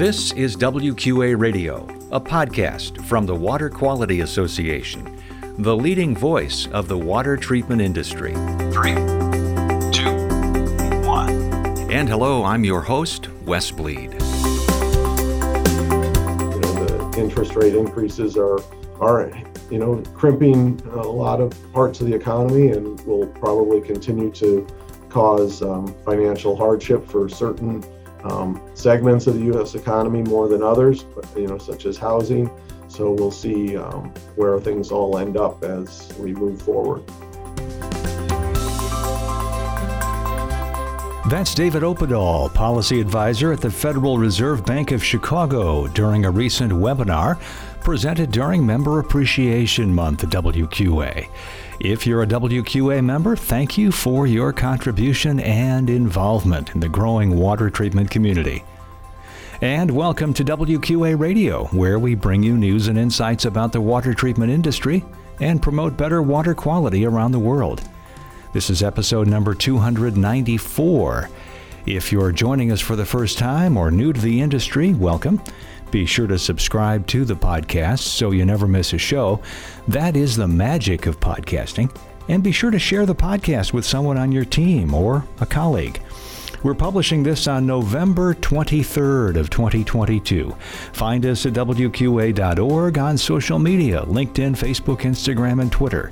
This is WQA Radio, a podcast from the Water Quality Association, the leading voice of the water treatment industry. Three, two, one. And hello, I'm your host, Wes Bleed. You know, the interest rate increases are are you know crimping a lot of parts of the economy and will probably continue to cause um, financial hardship for certain um, segments of the U.S. economy more than others, but, you know, such as housing. So we'll see um, where things all end up as we move forward. That's David Oppedahl, policy advisor at the Federal Reserve Bank of Chicago, during a recent webinar presented during Member Appreciation Month at WQA. If you're a WQA member, thank you for your contribution and involvement in the growing water treatment community. And welcome to WQA Radio, where we bring you news and insights about the water treatment industry and promote better water quality around the world. This is episode number 294. If you're joining us for the first time or new to the industry, welcome. Be sure to subscribe to the podcast so you never miss a show. That is the magic of podcasting. And be sure to share the podcast with someone on your team or a colleague. We're publishing this on November 23rd of 2022. Find us at wqa.org on social media, LinkedIn, Facebook, Instagram, and Twitter.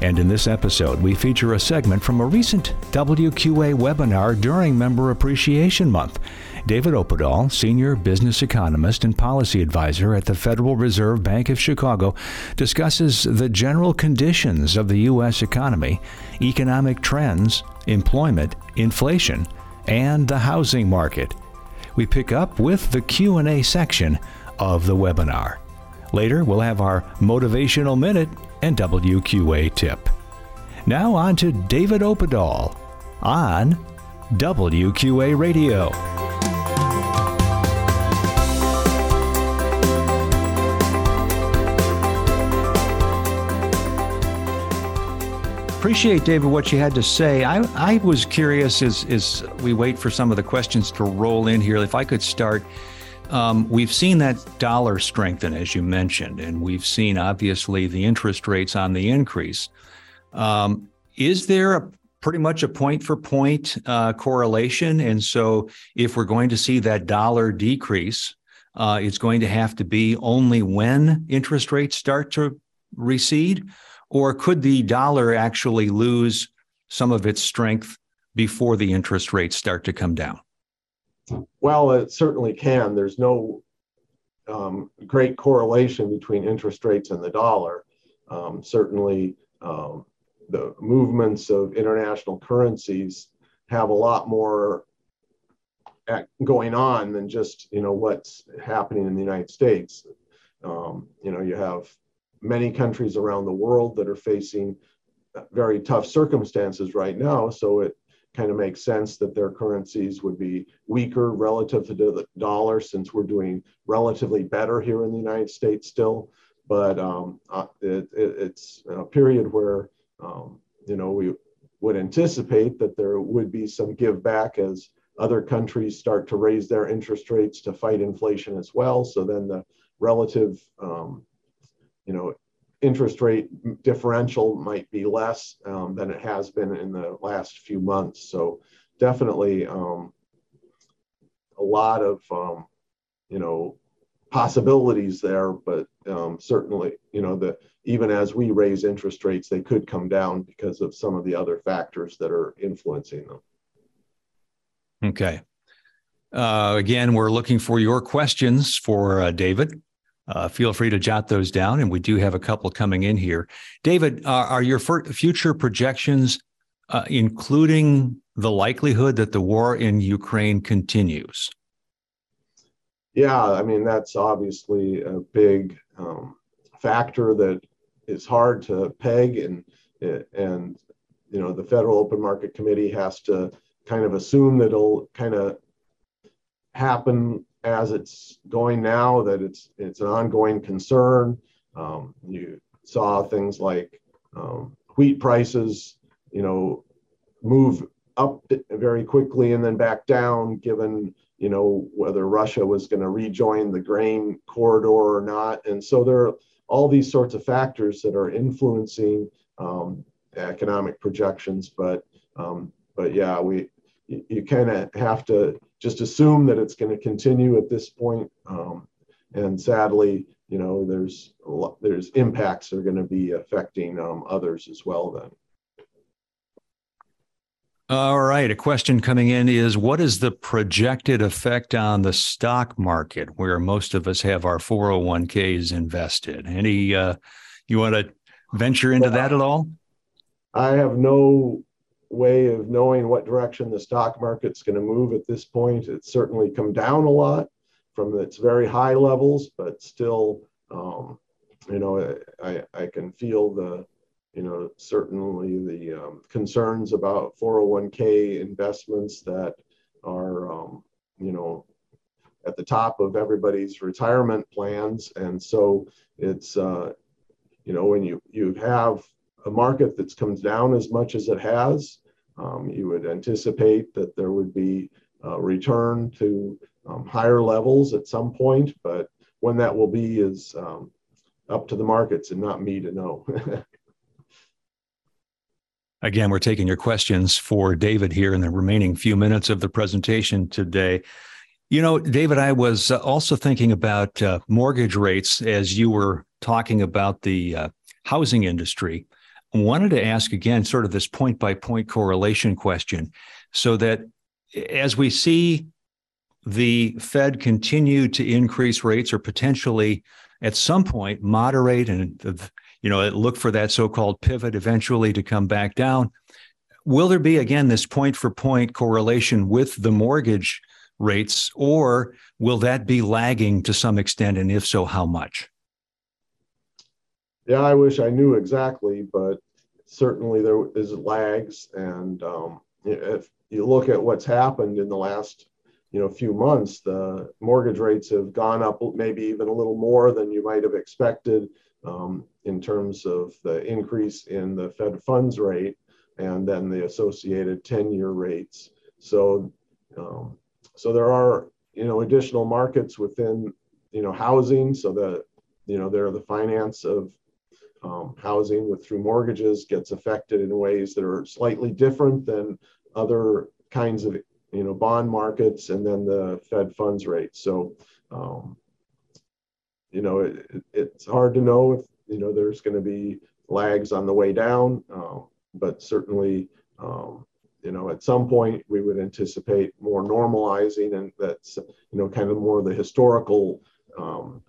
And in this episode, we feature a segment from a recent WQA webinar during Member Appreciation Month. David Oppedahl, Senior Business Economist and Policy Advisor at the Federal Reserve Bank of Chicago, discusses the general conditions of the U.S. economy, economic trends, employment, inflation, and the housing market. We pick up with the Q&A section of the webinar. Later, we'll have our motivational minute and WQA tip. Now on to David Oppedahl on WQA Radio. Appreciate, David, what you had to say. I, I was curious as, as we wait for some of the questions to roll in here, if I could start. Um, we've seen that dollar strengthen, as you mentioned, and we've seen obviously the interest rates on the increase. Um, is there a pretty much a point for point uh, correlation? And so, if we're going to see that dollar decrease, uh, it's going to have to be only when interest rates start to recede? Or could the dollar actually lose some of its strength before the interest rates start to come down? Well, it certainly can. There's no um, great correlation between interest rates and the dollar. Um, certainly, um, the movements of international currencies have a lot more going on than just you know what's happening in the United States. Um, you know, you have many countries around the world that are facing very tough circumstances right now. So it kind of makes sense that their currencies would be weaker relative to the dollar since we're doing relatively better here in the United States still. But um, uh, it, it, it's a period where, um, you know, we would anticipate that there would be some give back as other countries start to raise their interest rates to fight inflation as well. So then the relative um, you know, interest rate differential might be less um, than it has been in the last few months. So definitely um, a lot of, um, you know, possibilities there, but um, certainly, you know, that even as we raise interest rates, they could come down because of some of the other factors that are influencing them. Okay. Uh, again, we're looking for your questions for uh, David uh, feel free to jot those down. And we do have a couple coming in here. David, uh, are your future projections uh, including the likelihood that the war in Ukraine continues? Yeah, I mean, that's obviously a big um, factor that is hard to peg. And, and, you know, the Federal Open Market Committee has to kind of assume that it'll kind of happen as it's going now that it's it's an ongoing concern. Um, you saw things like um, wheat prices, you know, move up very quickly and then back down, given you know, whether Russia was going to rejoin the grain corridor or not. And so there are all these sorts of factors that are influencing um, economic projections. But um, but yeah, we you, you kind of have to just assume that it's going to continue at this point. Um, and sadly, you know, there's there's impacts that are going to be affecting um, others as well. Then. All right. A question coming in is what is the projected effect on the stock market where most of us have our 401ks invested? Any, uh, you want to venture into that at all? I have no way of knowing what direction the stock market's going to move at this point. It's certainly come down a lot from its very high levels, but still, um, you know, I, I can feel the you know, certainly the um, concerns about 401k investments that are, um, you know, at the top of everybody's retirement plans. And so it's, uh, you know, when you, you have a market that's comes down as much as it has, um, you would anticipate that there would be a return to um, higher levels at some point, but when that will be is um, up to the markets and not me to know. Again, we're taking your questions for David here in the remaining few minutes of the presentation today. You know, David, I was uh, also thinking about uh, mortgage rates as you were talking about the uh, housing industry. Wanted to ask again, sort of this point by point correlation question, so that as we see the Fed continue to increase rates or potentially at some point moderate and you know, look for that so-called pivot eventually to come back down. Will there be again this point for point correlation with the mortgage rates, or will that be lagging to some extent? And if so, how much? Yeah, I wish I knew exactly, but certainly there is lags. And um, if you look at what's happened in the last you know few months, the mortgage rates have gone up maybe even a little more than you might have expected um, in terms of the increase in the Fed funds rate and then the associated 10-year rates. So, um, so there are you know additional markets within you know housing. So that you know there are the finance of um, housing with through mortgages gets affected in ways that are slightly different than other kinds of you know bond markets and then the Fed funds rate. So um, you know, it, it, it's hard to know if, you know, there's going to be lags on the way down, uh, but certainly, um, you know, at some point we would anticipate more normalizing and that's, you know, kind of more the historical um,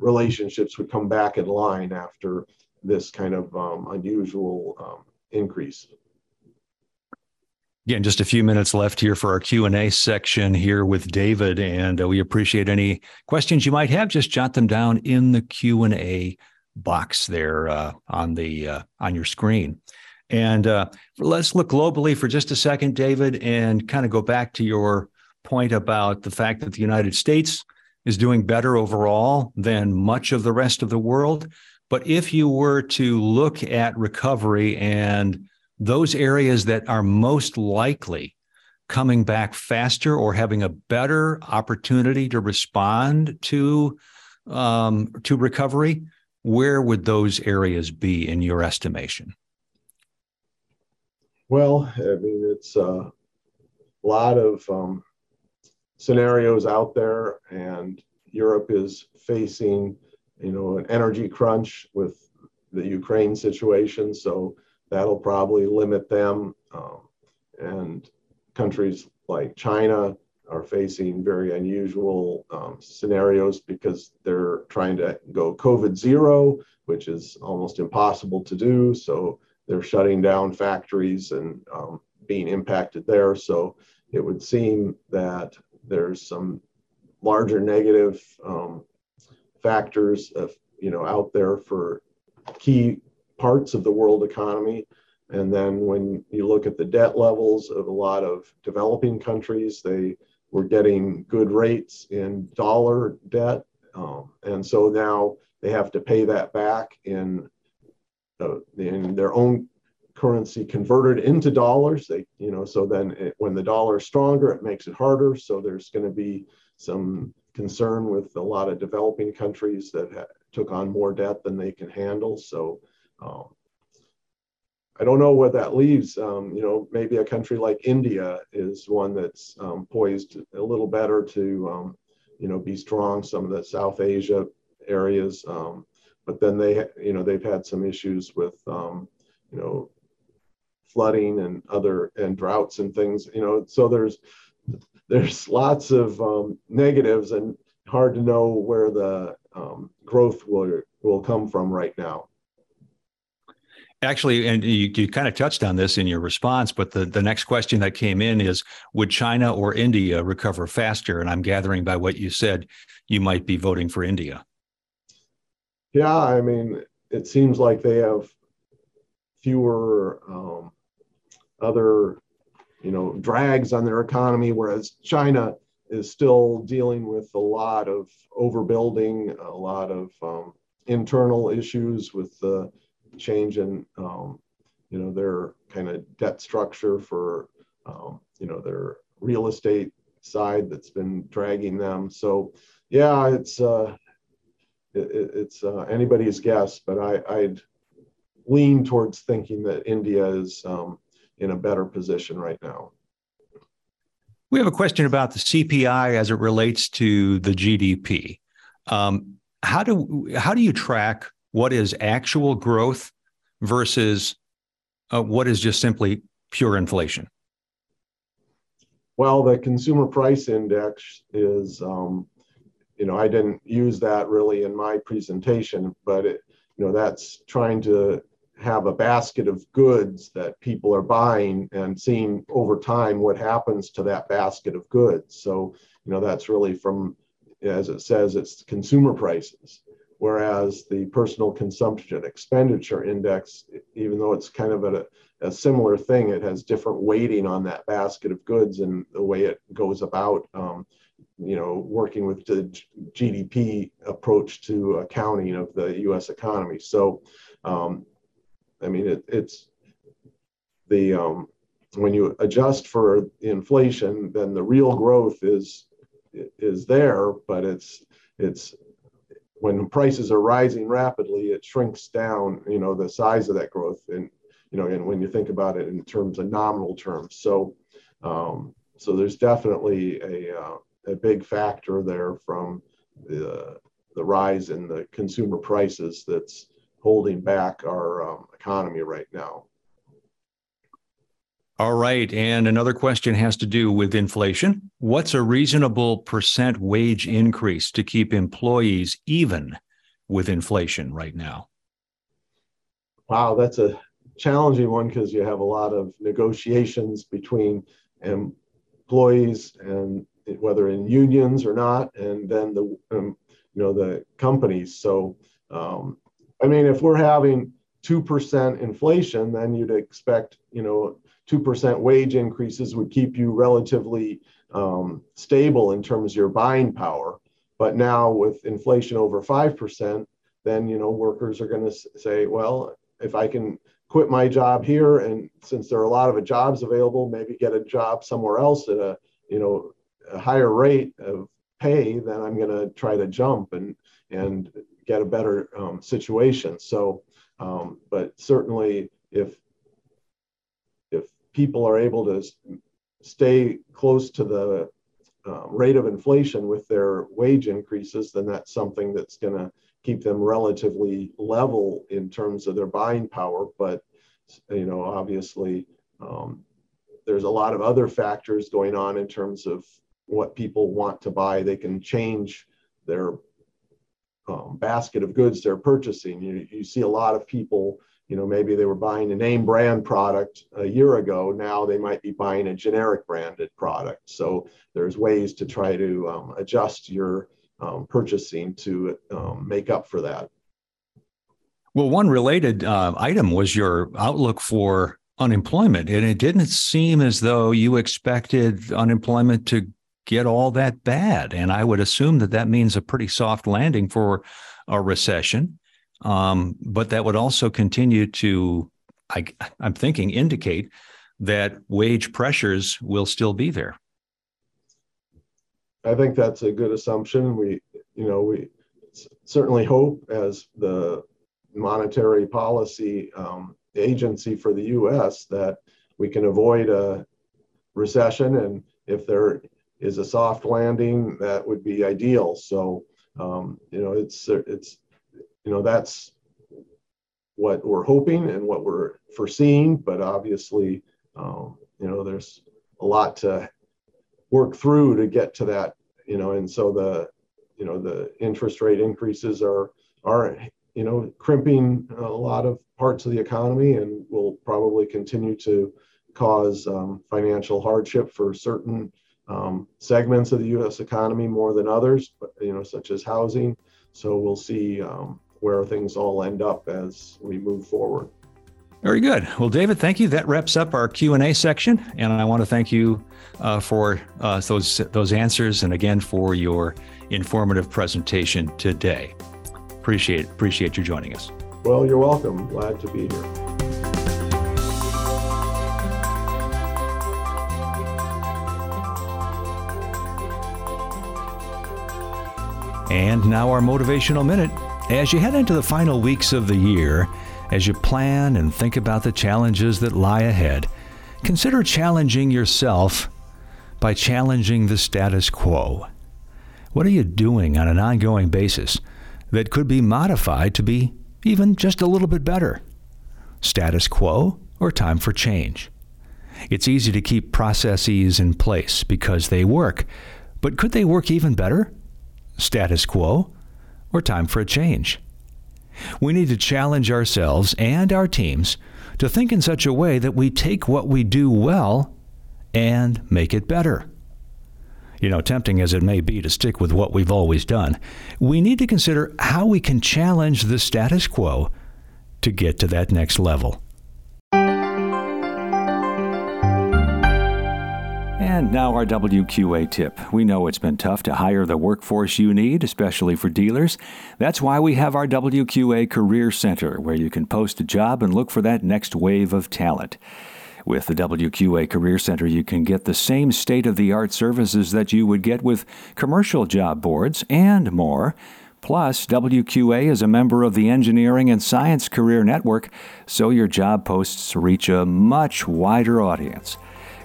relationships would come back in line after this kind of um, unusual um, increase. Again, just a few minutes left here for our Q&A section here with David, and uh, we appreciate any questions you might have. Just jot them down in the Q&A box there uh, on the uh, on your screen. And uh, let's look globally for just a second, David, and kind of go back to your point about the fact that the United States is doing better overall than much of the rest of the world. But if you were to look at recovery and those areas that are most likely coming back faster or having a better opportunity to respond to um, to recovery, where would those areas be in your estimation? Well, I mean, it's a lot of um, scenarios out there, and Europe is facing, you know, an energy crunch with the Ukraine situation. So that'll probably limit them. Um, and countries like China are facing very unusual um, scenarios because they're trying to go COVID zero, which is almost impossible to do. So they're shutting down factories and um, being impacted there. So it would seem that there's some larger negative um, factors of, you know out there for key parts of the world economy. And then when you look at the debt levels of a lot of developing countries, they were getting good rates in dollar debt. Um, and so now they have to pay that back in, uh, in their own currency converted into dollars. They, you know, so then it, when the dollar is stronger, it makes it harder. So there's going to be some concern with a lot of developing countries that ha- took on more debt than they can handle. So um, I don't know where that leaves. Um, you know, maybe a country like India is one that's um, poised a little better to, um, you know, be strong. Some of the South Asia areas, um, but then they, you know, they've had some issues with, um, you know, flooding and other and droughts and things. You know, so there's there's lots of um, negatives and hard to know where the growth will will come from right now. Actually, and you, you kind of touched on this in your response, but the, the next question that came in is Would China or India recover faster? And I'm gathering by what you said, you might be voting for India. Yeah, I mean, it seems like they have fewer um, other, you know, drags on their economy, whereas China is still dealing with a lot of overbuilding, a lot of um, internal issues with the change in um, you know their kind of debt structure for um, you know their real estate side that's been dragging them. So yeah, it's uh, it, it's uh, anybody's guess, but I, I'd lean towards thinking that India is um, in a better position right now. We have a question about the CPI as it relates to the GDP. Um, how do how do you track what is actual growth versus uh, what is just simply pure inflation? Well, the consumer price index is, um, you know, I didn't use that really in my presentation, but it, you know, that's trying to have a basket of goods that people are buying and seeing over time what happens to that basket of goods. So, you know, that's really from, as it says, it's consumer prices whereas the personal consumption expenditure index, even though it's kind of a, a, similar thing, it has different weighting on that basket of goods and the way it goes about, um, you know, working with the GDP approach to accounting of the U.S. economy. So, um, I mean, it, it's the um, when you adjust for inflation, then the real growth is is there, but it's it's when prices are rising rapidly, it shrinks down, you know, the size of that growth. And, you know, and when you think about it in terms of nominal terms. So, um, so there's definitely a, uh, a big factor there from the, the rise in the consumer prices that's holding back our um, economy right now. All right. And another question has to do with inflation. What's a reasonable percent wage increase to keep employees even with inflation right now? Wow, that's a challenging one because you have a lot of negotiations between employees and whether in unions or not, and then the um, you know the companies. So, um, I mean, if we're having two percent inflation, then you'd expect you know 2% wage increases would keep you relatively um, stable in terms of your buying power. But now with inflation over 5%, then, you know, workers are going to say, well, if I can quit my job here and since there are a lot of jobs available, maybe get a job somewhere else at a, you know, a higher rate of pay, then I'm going to try to jump and, and get a better um, situation. So, um, but certainly if if people are able to stay close to the uh, rate of inflation with their wage increases, then that's something that's going to keep them relatively level in terms of their buying power. But you know, obviously, um, there's a lot of other factors going on in terms of what people want to buy. They can change their um, basket of goods they're purchasing. You, you see a lot of people you know maybe they were buying a name brand product a year ago. Now they might be buying a generic branded product. So there's ways to try to um, adjust your um, purchasing to um, make up for that. Well one related uh, item was your outlook for unemployment and it didn't seem as though you expected unemployment to get all that bad and i would assume that that means a pretty soft landing for a recession um, but that would also continue to I, I'm thinking indicate that wage pressures will still be there. I think that's a good assumption. We, you know, we certainly hope as the monetary policy um, agency for the U.S. that we can avoid a recession, and if there is a soft landing, that would be ideal. So, um, you know, it's it's you know that's what we're hoping and what we're foreseeing, but obviously, um, you know, there's a lot to work through to get to that. You know, and so the you know the interest rate increases are are you know crimping a lot of parts of the economy and will probably continue to cause um, financial hardship for certain um, segments of the U.S. economy more than others, but, you know, such as housing. So we'll see um, where things all end up as we move forward. Very good. Well, David, thank you. That wraps up our Q and A section, and I want to thank you uh, for uh, those those answers, and again for your informative presentation today. Appreciate appreciate you joining us. Well, you're welcome. Glad to be here. And now our motivational minute. As you head into the final weeks of the year, as you plan and think about the challenges that lie ahead, consider challenging yourself by challenging the status quo. What are you doing on an ongoing basis that could be modified to be even just a little bit better? Status quo or time for change? It's easy to keep processes in place because they work, but could they work even better? Status quo or time for a change? We need to challenge ourselves and our teams to think in such a way that we take what we do well and make it better. You know, tempting as it may be to stick with what we've always done, we need to consider how we can challenge the status quo to get to that next level. And now our WQA tip. We know it's been tough to hire the workforce you need, especially for dealers. That's why we have our WQA Career Center, where you can post a job and look for that next wave of talent. With the WQA Career Center, you can get the same state of the art services that you would get with commercial job boards and more. Plus, WQA is a member of the Engineering and Science Career Network, so your job posts reach a much wider audience.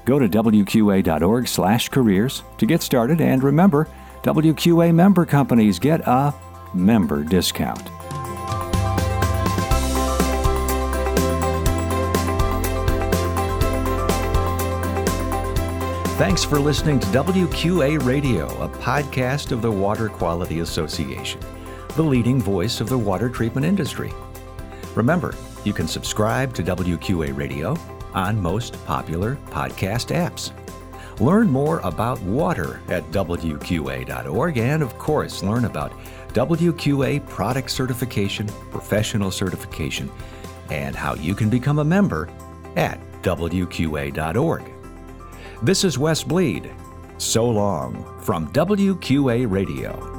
Go to wqa.org/careers to get started and remember, WQA member companies get a member discount. Thanks for listening to WQA Radio, a podcast of the Water Quality Association, the leading voice of the water treatment industry. Remember, you can subscribe to WQA Radio on most popular podcast apps. Learn more about water at WQA.org and, of course, learn about WQA product certification, professional certification, and how you can become a member at WQA.org. This is Wes Bleed. So long from WQA Radio.